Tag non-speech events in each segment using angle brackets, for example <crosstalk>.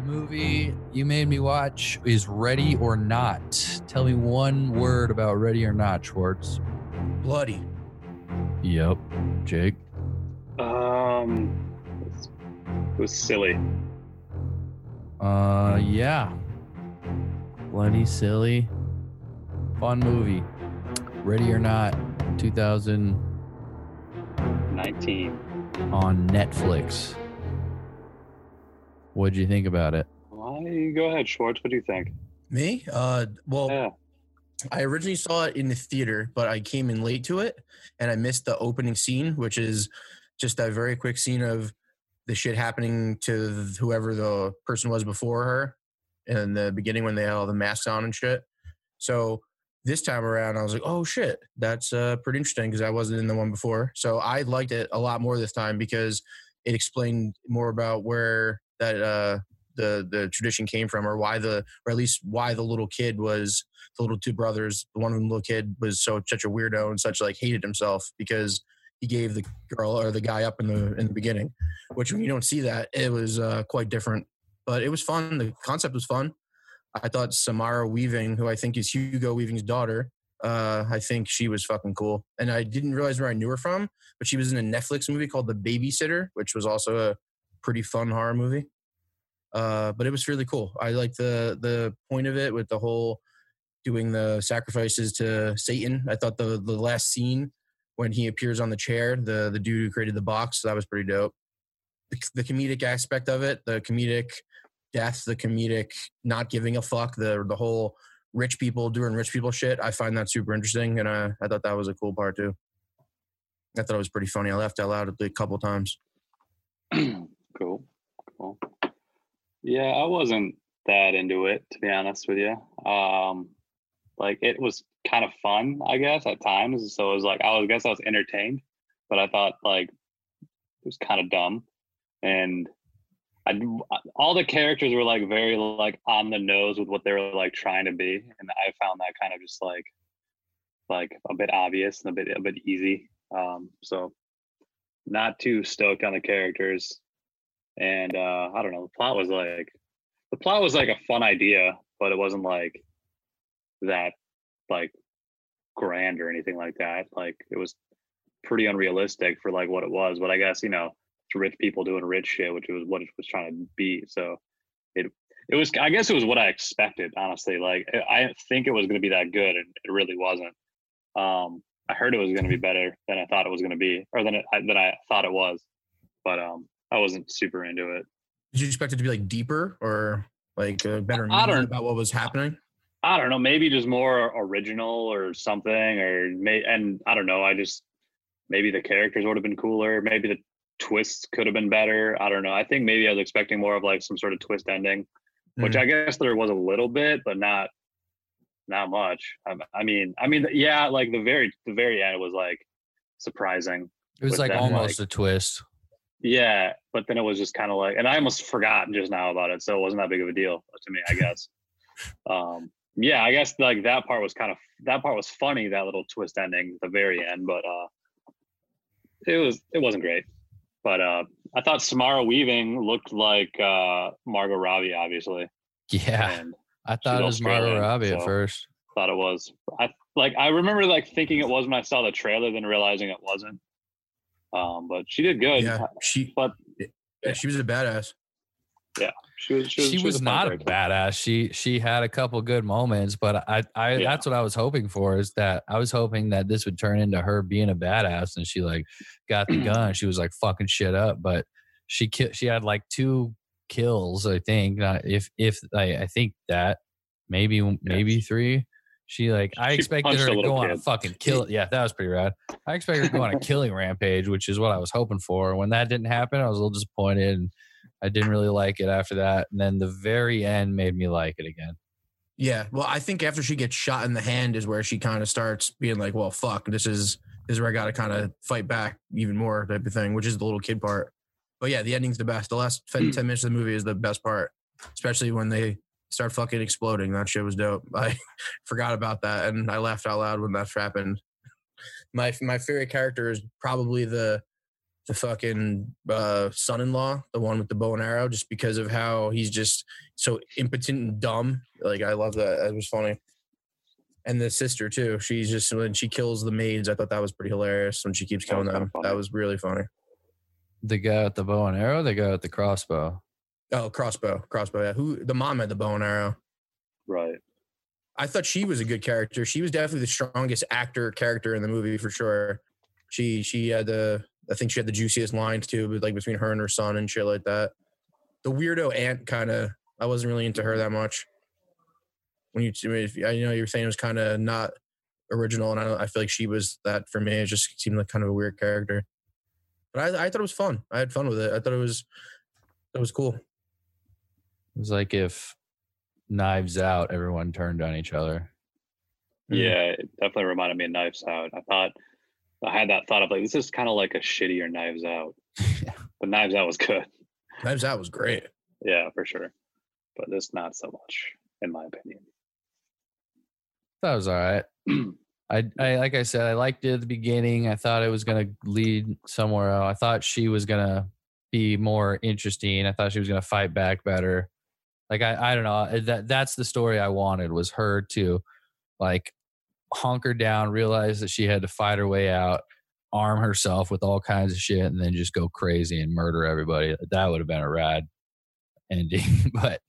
The movie you made me watch is Ready or Not. Tell me one word about Ready or Not, Schwartz. Bloody. Yep. Jake. Um, it was silly. Uh, yeah. Bloody silly. Fun movie. Ready or Not, 2019. on Netflix. What'd you think about it? Why? Go ahead, Schwartz. What do you think? Me? Uh, well, Yeah. I originally saw it in the theater, but I came in late to it and I missed the opening scene, which is just a very quick scene of the shit happening to whoever the person was before her in the beginning when they had all the masks on and shit. So this time around, I was like, oh shit, that's uh, pretty interesting because I wasn't in the one before. So I liked it a lot more this time because it explained more about where that uh, the the tradition came from, or why the, or at least why the little kid was the little two brothers. The one little kid was so such a weirdo and such like hated himself because he gave the girl or the guy up in the in the beginning. Which when you don't see that, it was uh, quite different. But it was fun. The concept was fun. I thought Samara Weaving, who I think is Hugo Weaving's daughter, uh, I think she was fucking cool. And I didn't realize where I knew her from, but she was in a Netflix movie called The Babysitter, which was also a pretty fun horror movie. Uh, but it was really cool. I like the the point of it with the whole doing the sacrifices to Satan. I thought the the last scene when he appears on the chair, the the dude who created the box, that was pretty dope. The, the comedic aspect of it, the comedic death, the comedic not giving a fuck, the the whole rich people doing rich people shit. I find that super interesting, and I I thought that was a cool part too. I thought it was pretty funny. I laughed out loud a couple times. <clears throat> cool. Cool. Yeah, I wasn't that into it to be honest with you. Um, like it was kind of fun, I guess, at times. So it was like I was I guess I was entertained, but I thought like it was kind of dumb, and I all the characters were like very like on the nose with what they were like trying to be, and I found that kind of just like like a bit obvious and a bit a bit easy. Um, so not too stoked on the characters and uh i don't know the plot was like the plot was like a fun idea but it wasn't like that like grand or anything like that. Like it was pretty unrealistic for like what it was but i guess you know it's rich people doing rich shit which was what it was trying to be so it it was i guess it was what i expected honestly like i think it was going to be that good and it really wasn't. Um i heard it was going to be better than i thought it was going to be or than it than i thought it was but um I wasn't super into it. Did you expect it to be like deeper or like a better I meaning don't- about what was happening? I don't know, maybe just more original or something, or may and I don't know. I just maybe the characters would have been cooler. Maybe the twists could have been better. I don't know. I think maybe I was expecting more of like some sort of twist ending, which Mm. I guess there was a little bit, but not not much. I, I mean, I mean, yeah, like the very the very end was like surprising. It was like them, almost like- a twist. Yeah, but then it was just kind of like, and I almost forgot just now about it, so it wasn't that big of a deal to me, I guess. <laughs> um, yeah, I guess like that part was kind of that part was funny, that little twist ending at the very end, but uh, it was it wasn't great. But uh, I thought Samara Weaving looked like uh, Margot Robbie, obviously, Yeah. and I thought it was Margot Robbie at first. thought it was. I like I remember like thinking it was when I saw the trailer, then realizing it wasn't. Um, but she did good. Yeah, she. But yeah, she was a badass. she was she was, She she was a fun not a badass. She she had a couple good moments, but I I Yeah. that's what I was hoping for is that I was hoping that this would turn into her being a badass and she like got the <clears throat> gun. She was like fucking shit up, but she ki- she had like two kills, I think. Not if if I I think that maybe maybe three. She like I She expected her to little go on a fucking kill. Yeah, that was pretty rad. I expected her to go on a <laughs> killing rampage, which is what I was hoping for. When that didn't happen, I was a little disappointed. And I didn't really like it after that. And then the very end made me like it again. Yeah, well, I think after she gets shot in the hand is where she kind of starts being like, "Well, fuck, this is this is where I got to kind of fight back even more," type of thing, which is the little kid part. But yeah, the ending's the best. The last Hmm. 10 minutes of the movie is the best part, especially when they start fucking exploding. That shit was dope. <laughs> I forgot about that, and I laughed out loud when that happened. My my favorite character is probably the the fucking uh, son-in-law, the one with the bow and arrow, just because of how he's just so impotent and dumb. Like I love that. It was funny. And the sister too. She's just when she kills the maids. I thought that was pretty hilarious when she keeps killing them. That was really funny. The guy with the bow and arrow, the guy with the crossbow. Oh, crossbow, crossbow. Yeah, who the mom had the bow and arrow. Right. I thought she was a good character. She was definitely the strongest actor character in the movie for sure. She she had the I think she had the juiciest lines too, but like between her and her son and shit like that. The weirdo aunt kind of I wasn't really into her that much. When you if, I know you were saying it was kind of not original, and I I feel like she was that for me. It just seemed like kind of a weird character, but I I thought it was fun. I had fun with it. I thought it was it was cool. It was like if Knives Out, everyone turned on each other. Mm. Yeah, it definitely reminded me of Knives Out. I thought I had that thought of like this is kind of like a shittier Knives Out. <laughs> Yeah. But Knives Out was good. Knives Out was great. Yeah, for sure. But this not so much, in my opinion. That was all right. <clears throat> I, I like I said, I liked it at the beginning. I thought it was gonna lead somewhere else. I thought she was gonna be more interesting. I thought she was gonna fight back better. Like I, I don't know. eh, That that's the story I wanted was her to like hunker down, realize that she had to fight her way out, arm herself with all kinds of shit, and then just go crazy and murder everybody. That would have been a rad ending. <laughs> but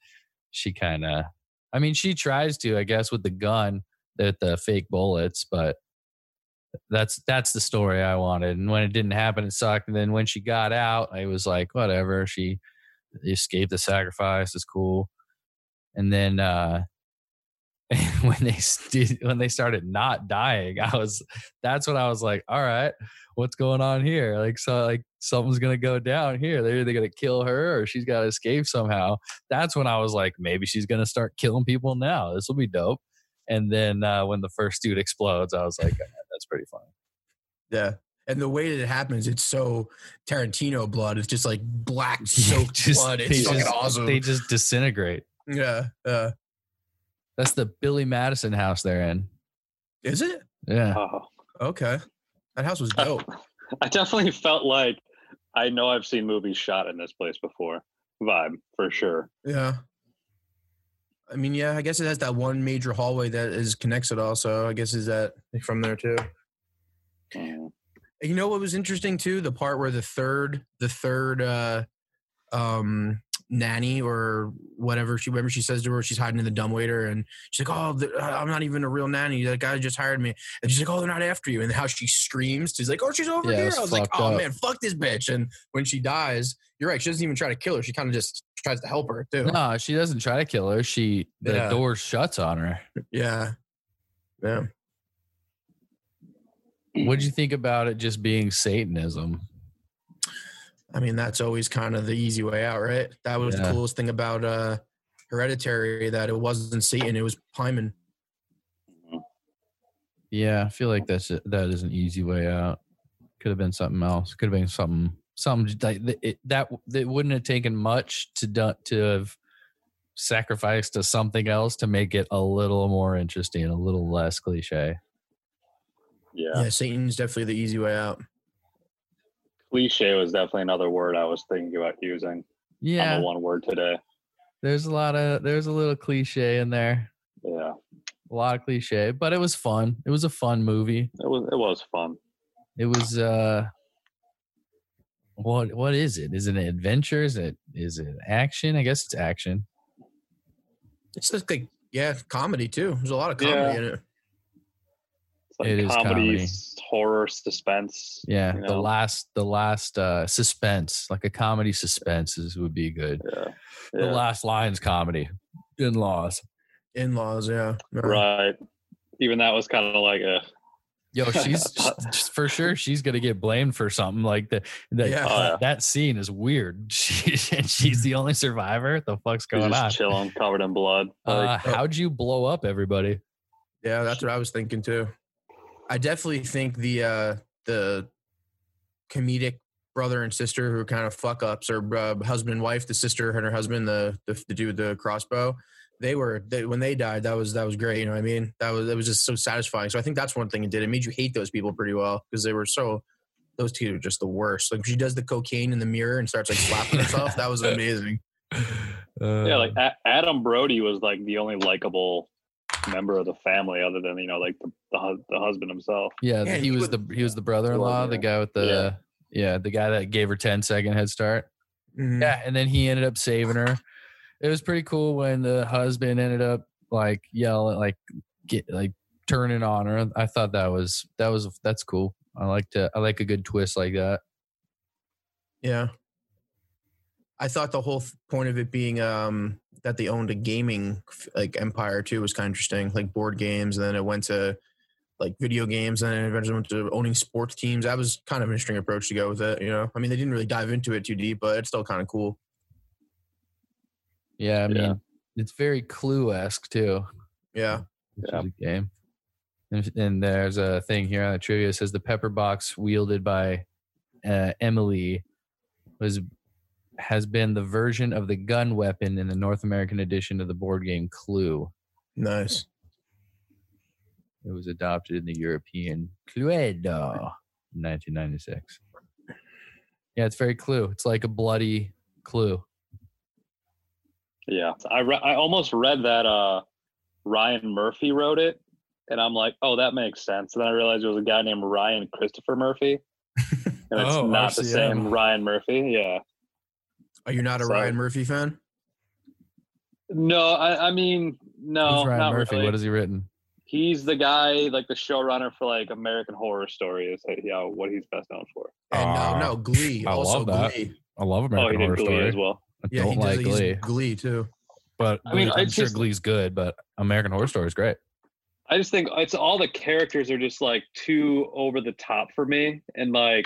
she kind of, I mean, she tries to, I guess, with the gun the the fake bullets, but that's that's the story I wanted. And when it didn't happen, it sucked. And then when she got out, I was like, whatever. She escaped the sacrifice. It's cool. And then uh <laughs> when they when they started not dying, I was that's when I was like, all right, what's going on here? Like so like something's gonna go down here. They're either gonna kill her or she's gotta escape somehow. That's when I was like, maybe she's gonna start killing people now. This will be dope. And then uh, when the first dude explodes, I was like, "Ah, that's pretty funny. Yeah. And the way that it happens, it's so Tarantino blood. It's just like black <laughs> soaked Just- blood. they It's fucking just- awesome. They just disintegrate. yeah. Uh, That's the Billy Madison house they're in. is it? Yeah. Oh, Okay. That house was dope. <laughs> I definitely felt like I know I've seen movies shot in this place before. Vibe for sure. yeah. I mean, yeah, I guess it has that one major hallway that is connects it all. So I guess is that from there too. Mm. You know what was interesting too? The part where the third, the third, uh, um, nanny or whatever she remember she says to her she's hiding in the dumbwaiter and she's like oh the, i'm not even a real nanny that guy just hired me and she's like oh they're not after you and how she screams she's like oh she's over Yeah, here i was like oh up. man fuck this bitch and when she dies you're right she doesn't even try to kill her she kind of just tries to help her too No, she doesn't try to kill her. She the Yeah. door shuts on her. yeah yeah What'd you think about it just being Satanism? I mean, that's always kind of the easy way out, right? That was Yeah. the coolest thing about uh Hereditary that it wasn't Satan, it was Paimon. Yeah, I feel like that's a, that is an easy way out. Could have been something else. Could have been something something like th- it, that. That wouldn't have taken much to do, to have sacrificed to something else to make it a little more interesting, a little less cliche. Yeah. Yeah, Satan's definitely the easy way out. Cliche was definitely another word I was thinking about using on Yeah, the one word today. there's a lot of there's a little cliche in there, Yeah. a lot of cliche, but it was fun. It was a fun movie. It was it was fun. It was uh what what is it? Is it an adventure? Is it is it action? I guess it's action. It's just like, yeah, comedy too. There's a lot of comedy Yeah. in it. It's like It is comedy, comedy. horror, suspense. Yeah, you the last the last uh suspense, like a comedy suspense is would be good. Yeah. The last lines comedy. In laws. In laws, yeah. Yeah. Right. Even that was kind of like a Yo, <laughs> she's she's- for sure she's gonna get blamed for something like that. That, Yeah. Oh, yeah. that scene is weird. <laughs> She, and she's the only survivor. The fuck's he's going just on? chilling, covered in blood. Uh, Like, how'd you blow up everybody? Yeah, that's what I was thinking too. I definitely think the uh the comedic brother and sister who are kind of fuck ups or uh, husband and wife, the sister and her husband, the the, the dude with the crossbow. They were they, when they died. That was that was great. You know what I mean? That was it was just so satisfying. So I think that's one thing it did. It made you hate those people pretty well because they were so those two are just the worst. Like she does the cocaine in the mirror and starts like slapping <laughs> herself. That was amazing. Uh, yeah, like A- Adam Brody was like the only likable member of the family, other than you know, like the the, the husband himself. yeah, Yeah, he, he was would- the he was the brother-in-law, the guy with the yeah. the guy that gave her 10 second head start. Mhm. Yeah, and then he ended up saving her. It was pretty cool when the husband ended up like yelling, like get like turning on her. I thought that was that was that's cool. I like to I like a good twist like that. Yeah. I thought the whole point of it being um that they owned a gaming like empire too was kind of interesting, like board games, and then it went to like video games, and then eventually went to owning sports teams. That was kind of an interesting approach to go with it. You know, I mean, they didn't really dive into it too deep, but it's still kind of cool. Yeah, I mean Yeah. it's very clue esque too. Yeah. which Yeah. is a game. And, and there's a thing here on the trivia it says the pepper box wielded by uh, Emily was has been the version of the gun weapon in the North American edition of the board game Clue. Nice. It was adopted in the European Cluedo in 1996. Yeah, it's very Clue. It's like a bloody Clue. Yeah, I re- I almost read that uh Ryan Murphy wrote it, and I'm like, oh, that makes sense. And then I realized it was a guy named Ryan Christopher Murphy, and it's <laughs> Oh, not the same Ryan Murphy. Yeah. Are you not a So- Ryan Murphy fan? No, I, I mean, no, Who's Ryan not Murphy? really. What has he written? He's the guy, like the showrunner for like American Horror Story, is like, yeah, what he's best known for. And Ah, no, no, Glee. I also love that. Glee. I love oh, American he Horror Glee Story. as well. I Yeah, don't he does. like he's Glee, Glee too. but I mean, I'm sure just- Glee's good. But American Horror Story is great. I just think it's all the characters are just like too over the top for me, and like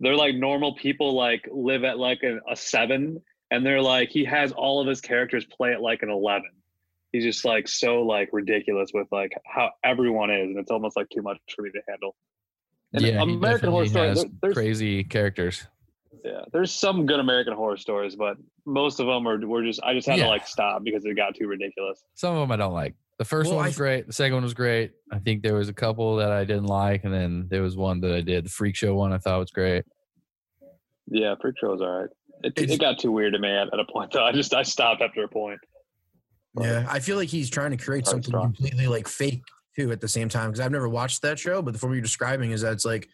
they're like normal people like live at like a, a seven, and they're like he has all of his characters play at like an eleven. He's just like so like ridiculous with like how everyone is, and it's almost like too much for me to handle. And yeah, American Horror Story, there- crazy characters. yeah, there's some good American Horror Stories, but most of them are were just I just had Yeah. to like stop because it got too ridiculous. Some of them I don't like. The first Well, one was th- great. The second one was great. I think there was a couple that I didn't like, and then there was one that I did. The Freak Show one I thought was great. Yeah, Freak Show was all right. It, it got too weird to me at, at a point though. I just I stopped after a point. But- Yeah, I feel like he's trying to create something strong. completely like fake too at the same time because I've never watched that show. But the form you're describing is that it's like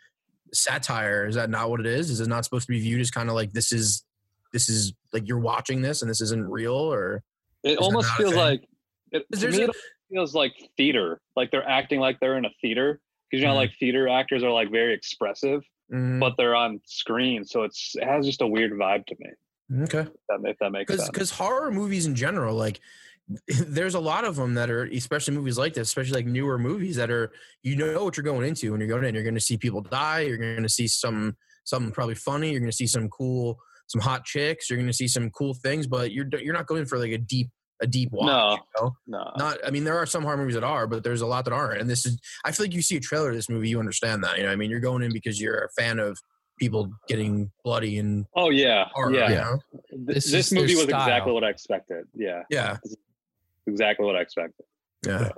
satire. Is that not what it is? Is it not supposed to be viewed as kind of like this is this is like you're watching this and this isn't real or It almost feels like it, Is there's me, a- it feels like theater. Like they're acting like they're in a theater because you know, Mhm. like theater actors are like very expressive, Mm, but they're on screen, so it's it has just a weird vibe to me. okay? If that, if that makes Because sense. because horror movies in general like. <laughs> There's a lot of them that are, especially movies like this, especially like newer movies that are, you know what you're going into when you're going in. You're going to see people die. You're going to see some something probably funny. You're going to see some cool, some hot chicks. You're going to see some cool things, but you're you're not going for like a deep a deep watch. No. you know? No, not i mean there are some horror movies that are but there's a lot that aren't and this is i feel like you see a trailer of this movie you understand that you know i mean you're going in because you're a fan of people getting bloody and oh yeah, horror yeah. you know? Th- This This, movie was style. exactly what I expected. Yeah, yeah exactly what I expected. yeah Yeah.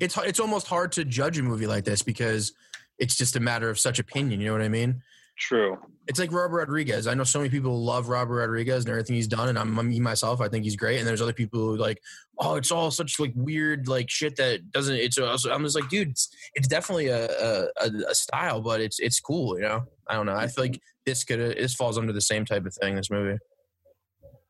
it's it's almost hard to judge a movie like this because it's just a matter of such opinion you know what i mean True. It's like Robert Rodriguez. I know so many people love Robert Rodriguez and everything he's done, and I'm me myself. I think he's great. And there's other people who like, oh, it's all such like weird like shit that doesn't. It's also, I'm just like, dude, it's, it's definitely a, a a style, but it's it's cool. You know, I don't know. I feel like this could this falls under the same type of thing. This movie,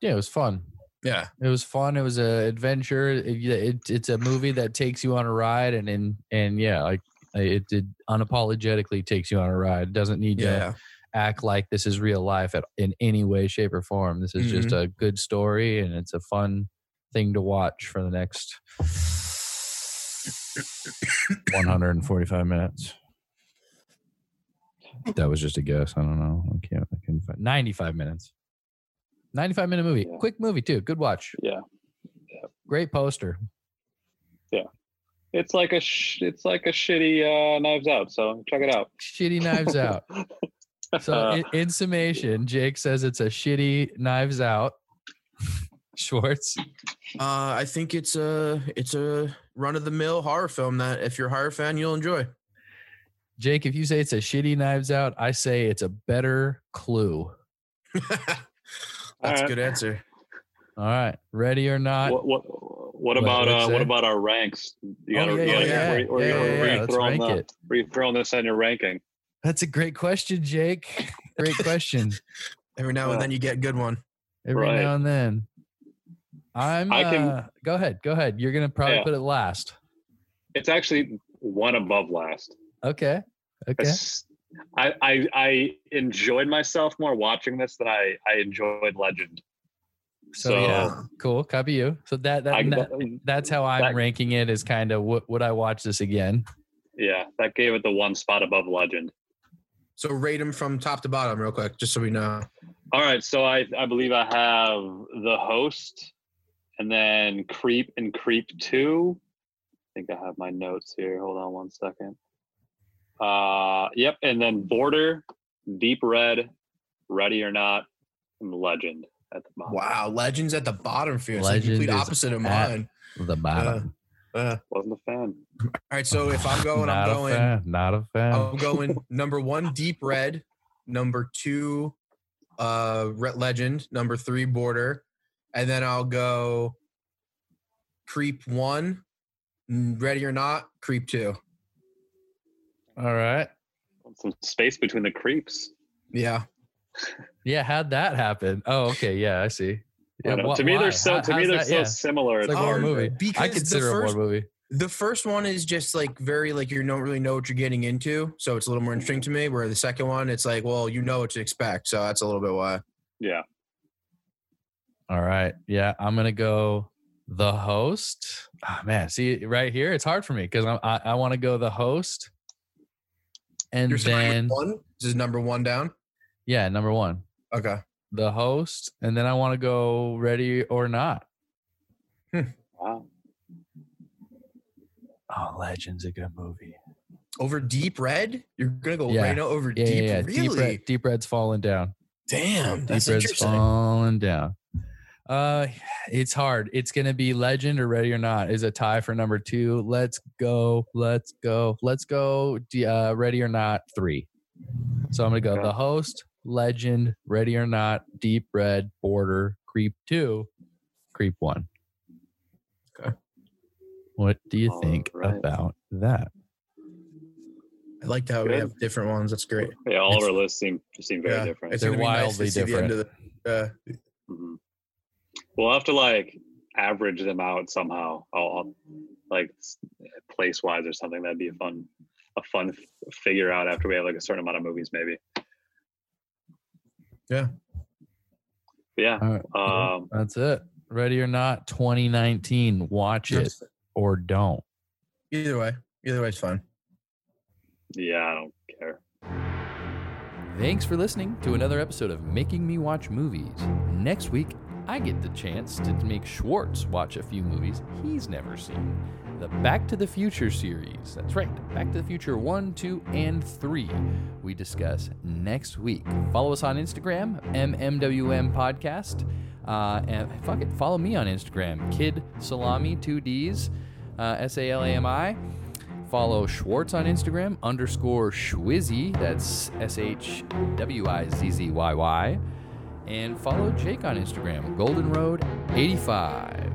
Yeah, it was fun. yeah, It was fun. It was a adventure. It, it, it's a movie that takes you on a ride, and and and yeah, like it, it unapologetically takes you on a ride. It doesn't need yeah, to act like this is real life at, in any way, shape, or form. This is just a good story, and it's a fun thing to watch for the next 145 minutes. That was just a guess. I don't know. I can't. I can find 95 minutes. 95 minute movie. Yeah. Quick movie too. Good watch. Yeah. Great poster. Yeah. It's like a sh- it's like a shitty uh, Knives Out. So check it out. Shitty Knives Out. <laughs> So in, in summation, Jake says it's a shitty Knives Out. <laughs> Schwartz. Uh, I think it's a it's a run of the mill horror film that if you're a horror fan, you'll enjoy. Jake, if you say it's a shitty Knives Out, I say it's a better Clue. <laughs> That's Alright. a good answer. All right, ready or not? What what what What- about what'd uh what about our ranks? You Oh, gotta, yeah, you yeah, gotta, yeah. where- where Yeah, you- yeah, where yeah, you let's throwing rank the- it. where you throwing this on your ranking? That's a great question, Jake. <laughs> Great question. Every now and then you get a good one. Every Right. now and then. I'm. I can- uh, go ahead. Go ahead. You're gonna probably Yeah. put it last. It's actually one above last. Okay. Okay. I, I I enjoyed myself more watching this than I I enjoyed Legend. So, So, yeah, cool. Copy you. So that that, I, that- that's how I'm that- ranking it. Is kind of would would I watch this again? yeah, that gave it the one spot above Legend. So rate them from top to bottom, real quick, just so we know. All right, so I I believe I have the host, and then Creep and Creep Two. I think I have my notes here. Hold on one second. Uh, yep, and then Border, Deep Red, Ready or Not, and Legend at the bottom. Wow, Legends at the bottom for you. It's the Legend complete is opposite of mine. The bottom. Uh, Wasn't a fan. all right, so if I'm going, not I'm a going. fan. Not a fan. I'm going number one, Deep Red. Number two, uh, Red Legend. Number three, Border, and then I'll go Creep One, Ready or Not, Creep Two. All right. Some space between the creeps. Yeah, Yeah. How'd that happen? Oh, okay. Yeah, I see. I Yeah, don't know. wh- to me, why? they're so How- to me they're that? so Yeah. similar. It's like It's a horror Um, movie. because I consider it a first- horror movie. the first one is just like very like you don't really know what you're getting into, so it's a little more interesting to me. Where the second one, it's like, well, you know what to expect, so that's a little bit why. yeah. All right. Yeah, I'm gonna go the host. Ah, man, see right here, it's hard for me because I I want to go the host, and You're then one. This is number one down. yeah, number one, Okay. The host, and then I want to go ready or not. Wow. Oh, Legends, a good movie. Over Deep Red, you're gonna go Yeah. right over Yeah, Deep. yeah, yeah. Really? Deep red, deep red's falling down. Damn, that's deep red's interesting. falling down. Uh, it's hard. It's gonna be Legend or Ready or Not is a tie for number two. Let's go. Let's go. Let's go. Uh, Ready or Not three. So I'm gonna go Okay. the host, Legend, Ready or Not, Deep Red, Border, Creep two, Creep one. Okay. What do you think Alright. about that? I like how we have different ones. That's great. Yeah, all It's- of our lists seem seem very yeah, different. It's They're gonna be nice to wildly see the end of the- uh, Mhm. We'll have to like average them out somehow. I'll, I'll like place wise or something. That'd be a fun, a fun f- figure out after we have like a certain amount of movies, maybe. Yeah. But yeah. All right. Um, That's it. Ready or Not 2019. Watch it or don't. either way, either way is fun. yeah, I don't care. Thanks for listening to another episode of Making Me Watch Movies. Next week, I get the chance to make Schwartz watch a few movies he's never seen. The Back to the Future series. That's right, Back to the Future 1, 2, and 3. We discuss next week. Follow us on Instagram, MMWM Podcast. Uh, and fuck it, follow me on Instagram, Kid Salami, 2 Ds, uh, S A L A M I. Follow Schwartz on Instagram, underscore Schwizzy, that's S H W I Z Z Y Y. And follow Jake on Instagram, Golden Road 85.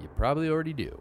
You probably already do.